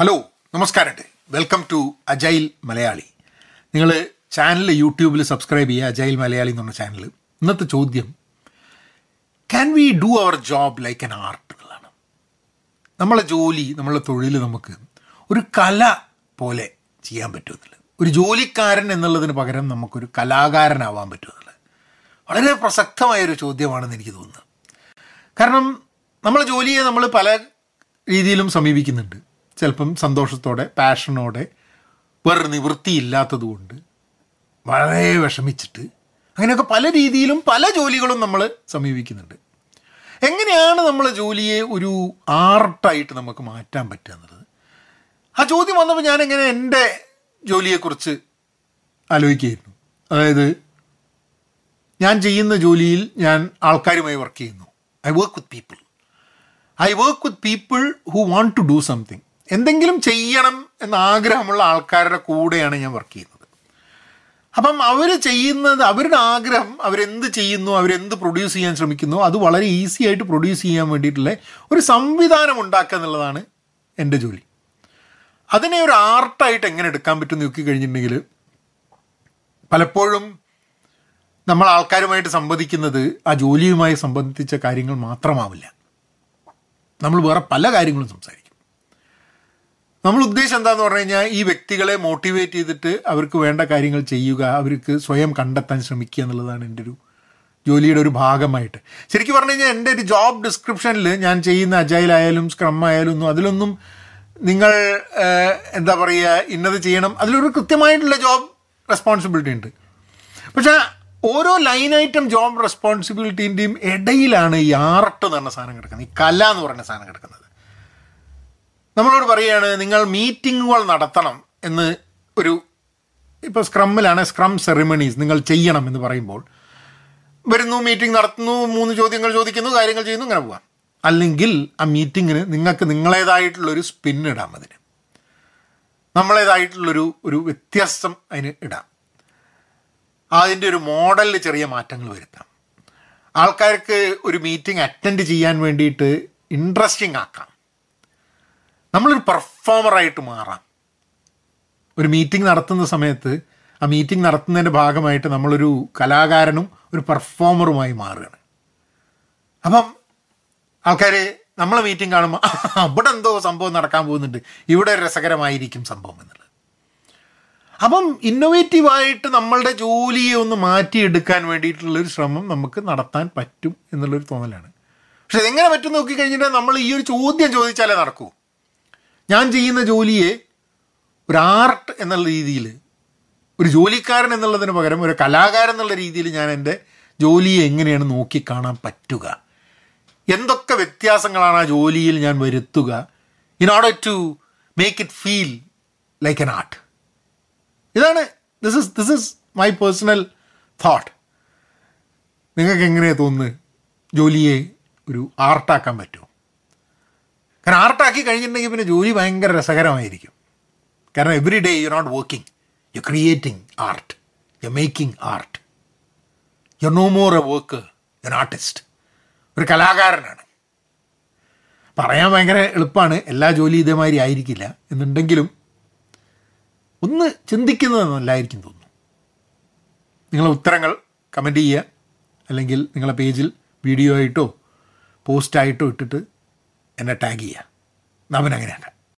Hello നമസ്കാരമുണ്ട്. Welcome to agile Malayali. നിങ്ങൾ channel യൂട്യൂബിൽ സബ്സ്ക്രൈബ് ചെയ്യുക അജൈൽ മലയാളി എന്ന് പറഞ്ഞ ചാനൽ ഇന്നത്തെ ചോദ്യം can we do our job like an art എന്നുള്ളതാണ് നമ്മളെ ജോലി നമ്മളെ തൊഴിൽ നമുക്ക് ഒരു കല പോലെ ചെയ്യാൻ പറ്റുമെന്നുള്ളത്. ഒരു ജോലിക്കാരൻ എന്നുള്ളതിന് പകരം നമുക്കൊരു കലാകാരനാവാൻ പറ്റുമെന്നുള്ളത്. വളരെ പ്രസക്തമായൊരു ചോദ്യമാണെന്ന് എനിക്ക് തോന്നുന്നത് കാരണം നമ്മളെ ജോലിയെ നമ്മൾ പല രീതിയിലും സമീപിക്കുന്നുണ്ട്. ചിലപ്പം സന്തോഷത്തോടെ പാഷനോടെ വേറെ നിവൃത്തിയില്ലാത്തത് കൊണ്ട് വളരെ വിഷമിച്ചിട്ട് അങ്ങനെയൊക്കെ പല രീതിയിലും പല ജോലികളും നമ്മൾ സമീപിക്കുന്നുണ്ട്. എങ്ങനെയാണ് നമ്മൾ ജോലിയെ ഒരു ആർട്ടായിട്ട് നമുക്ക് മാറ്റാൻ പറ്റുക എന്നുള്ളത്? ആ ചോദ്യം വന്നപ്പോൾ ഞാൻ എങ്ങനെ എന്റെ ജോലിയെക്കുറിച്ച് ആലോചിക്കുകയായിരുന്നു. അതായത് ഞാൻ ചെയ്യുന്ന ജോലിയിൽ ഞാൻ ആൾക്കാരുമായി വർക്ക് ചെയ്യുന്നു. I work with people I work with people who want to do something എന്തെങ്കിലും ചെയ്യണം എന്ന ആഗ്രഹമുള്ള ആൾക്കാരുടെ കൂടെയാണ് ഞാൻ വർക്ക് ചെയ്യുന്നത്. അപ്പം അവർ ചെയ്യുന്നത് അവരുടെ ആഗ്രഹം അവരെന്ത് ചെയ്യുന്നു അവരെന്ത് പ്രൊഡ്യൂസ് ചെയ്യാൻ ശ്രമിക്കുന്നു അത് വളരെ ഈസി ആയിട്ട് പ്രൊഡ്യൂസ് ചെയ്യാൻ വേണ്ടിയിട്ടുള്ള ഒരു സംവിധാനം ഉണ്ടാക്കുക എന്നുള്ളതാണ് എന്റെ ജോലി. അതിനെ ഒരു ആർട്ടായിട്ട് എങ്ങനെ എടുക്കാൻ പറ്റും നോക്കി കഴിഞ്ഞിട്ടുണ്ടെങ്കിൽ പലപ്പോഴും നമ്മൾ ആൾക്കാരുമായിട്ട് സംവദിക്കുന്നത് ആ ജോലിയുമായി സംബന്ധിച്ച കാര്യങ്ങൾ മാത്രമാവില്ല. നമ്മൾ വേറെ പല കാര്യങ്ങളും സംസാരിക്കും. നമ്മൾ ഉദ്ദേശം എന്താന്ന് പറഞ്ഞു കഴിഞ്ഞാൽ ഈ വ്യക്തികളെ മോട്ടിവേറ്റ് ചെയ്തിട്ട് അവർക്ക് വേണ്ട കാര്യങ്ങൾ ചെയ്യുക അവർക്ക് സ്വയം കണ്ടെത്താൻ ശ്രമിക്കുക എന്നുള്ളതാണ് എന്റെ ഒരു ജോലിയുടെ ഒരു ഭാഗമായിട്ട്. ശരിക്കും പറഞ്ഞു കഴിഞ്ഞാൽ എന്റെ ഒരു ജോബ് ഡിസ്ക്രിപ്ഷനിൽ ഞാൻ ചെയ്യുന്ന അജൈലായാലും സ്ക്രം ആയാലും ഒന്നും അതിലൊന്നും നിങ്ങൾ എന്താ പറയുക ഇന്നത് ചെയ്യണം. അതിലൊരു കൃത്യമായിട്ടുള്ള ജോബ് റെസ്പോൺസിബിലിറ്റി ഉണ്ട്. പക്ഷേ ഓരോ ലൈൻ ഐറ്റം ജോബ് റെസ്പോൺസിബിലിറ്റീന്റെയും ഇടയിലാണ് ഈ ആർട്ട് എന്ന് പറഞ്ഞ സാധനം കിടക്കുന്നത്. ഈ കല എന്ന് പറഞ്ഞ സാധനം കിടക്കുന്നത്. നമ്മളോട് പറയുകയാണ് നിങ്ങൾ മീറ്റിങ്ങുകൾ നടത്തണം എന്ന് ഒരു ഇപ്പോൾ സ്ക്രമ്മിലാണ് സ്ക്രം സെറിമണീസ് നിങ്ങൾ ചെയ്യണം എന്ന് പറയുമ്പോൾ വരുന്നു മീറ്റിംഗ് നടത്തുന്നു മൂന്ന് ചോദ്യങ്ങൾ ചോദിക്കുന്നു കാര്യങ്ങൾ ചെയ്യുന്നു ഇങ്ങനെ പോകാം അല്ലെങ്കിൽ ആ മീറ്റിങ്ങിന് നിങ്ങൾക്ക് നിങ്ങളേതായിട്ടുള്ളൊരു സ്പിൻ ഇടാം അതിന്. നമ്മളേതായിട്ടുള്ളൊരു ഒരു വ്യത്യാസം അതിന് ഇടാം. അതിന്റെ ഒരു മോഡലിൽ ചെറിയ മാറ്റങ്ങൾ വരുത്താം. ആൾക്കാർക്ക് ഒരു മീറ്റിംഗ് അറ്റൻഡ് ചെയ്യാൻ വേണ്ടിയിട്ട് ഇൻട്രസ്റ്റിംഗ് ആക്കാം. നമ്മളൊരു പെർഫോമറായിട്ട് മാറാം. ഒരു മീറ്റിംഗ് നടത്തുന്ന സമയത്ത് ആ മീറ്റിംഗ് നടത്തുന്നതിന്റെ ഭാഗമായിട്ട് നമ്മളൊരു കലാകാരനും ഒരു പെർഫോമറുമായി മാറുകയാണ്. അപ്പം ആൾക്കാർ നമ്മളെ മീറ്റിംഗ് കാണുമ്പോൾ അവിടെ എന്തോ സംഭവം നടക്കാൻ പോകുന്നുണ്ട്. ഇവിടെ രസകരമായിരിക്കും സംഭവം എന്നുള്ളത്. അപ്പം ഇന്നോവേറ്റീവായിട്ട് നമ്മളുടെ ജോലിയെ ഒന്ന് മാറ്റിയെടുക്കാൻ വേണ്ടിയിട്ടുള്ളൊരു ശ്രമം നമുക്ക് നടത്താൻ പറ്റും എന്നുള്ളൊരു തോന്നലാണ്. പക്ഷെ ഇതെങ്ങനെ പറ്റും നോക്കി കഴിഞ്ഞിട്ട് നമ്മൾ ഈ ഒരു ചോദ്യം ചോദിച്ചാലേ നടക്കൂ. ഞാൻ ചെയ്യുന്ന ജോലിയെ ഒരു ആർട്ട് എന്നുള്ള രീതിയിൽ ഒരു ജോലിക്കാരൻ എന്നുള്ളതിന് പകരം ഒരു കലാകാരൻ എന്നുള്ള രീതിയിൽ ഞാൻ എന്റെ ജോലിയെ എങ്ങനെയാണ് നോക്കിക്കാണാൻ പറ്റുക? എന്തൊക്കെ വ്യത്യാസങ്ങളാണ് ആ ജോലിയിൽ ഞാൻ വരുത്തുക? In order to make it feel like an art ഇതാണ് this is this is my personal thought നിങ്ങൾക്ക് എങ്ങനെയാണ് തോന്നുന്നത്? ജോലിയെ ഒരു ആർട്ടാക്കാൻ പറ്റുമോ? കാരണം ആർട്ടാക്കി കഴിഞ്ഞിട്ടുണ്ടെങ്കിൽ പിന്നെ ജോലി ഭയങ്കര രസകരമായിരിക്കും. കാരണം every day you not working you creating art you making art you no more a work an artist ഒരു കലാകാരനാണ്. പറയാൻ ഭയങ്കര എളുപ്പമാണ്. എല്ലാ ജോലി ഇതേമാതിരി ആയിരിക്കില്ല എന്നുണ്ടെങ്കിലും ഒന്ന് ചിന്തിക്കുന്നത് നല്ലതായിരിക്കും തോന്നുന്നു. നിങ്ങളെ ഉത്തരങ്ങൾ കമന്റ് ചെയ്യുക. അല്ലെങ്കിൽ നിങ്ങളെ പേജിൽ വീഡിയോ ആയിട്ടോ പോസ്റ്റായിട്ടോ ഇട്ടിട്ട് എന്നെ ടാഗ് ചെയ്യുക. നവൻ അങ്ങനെയാണ്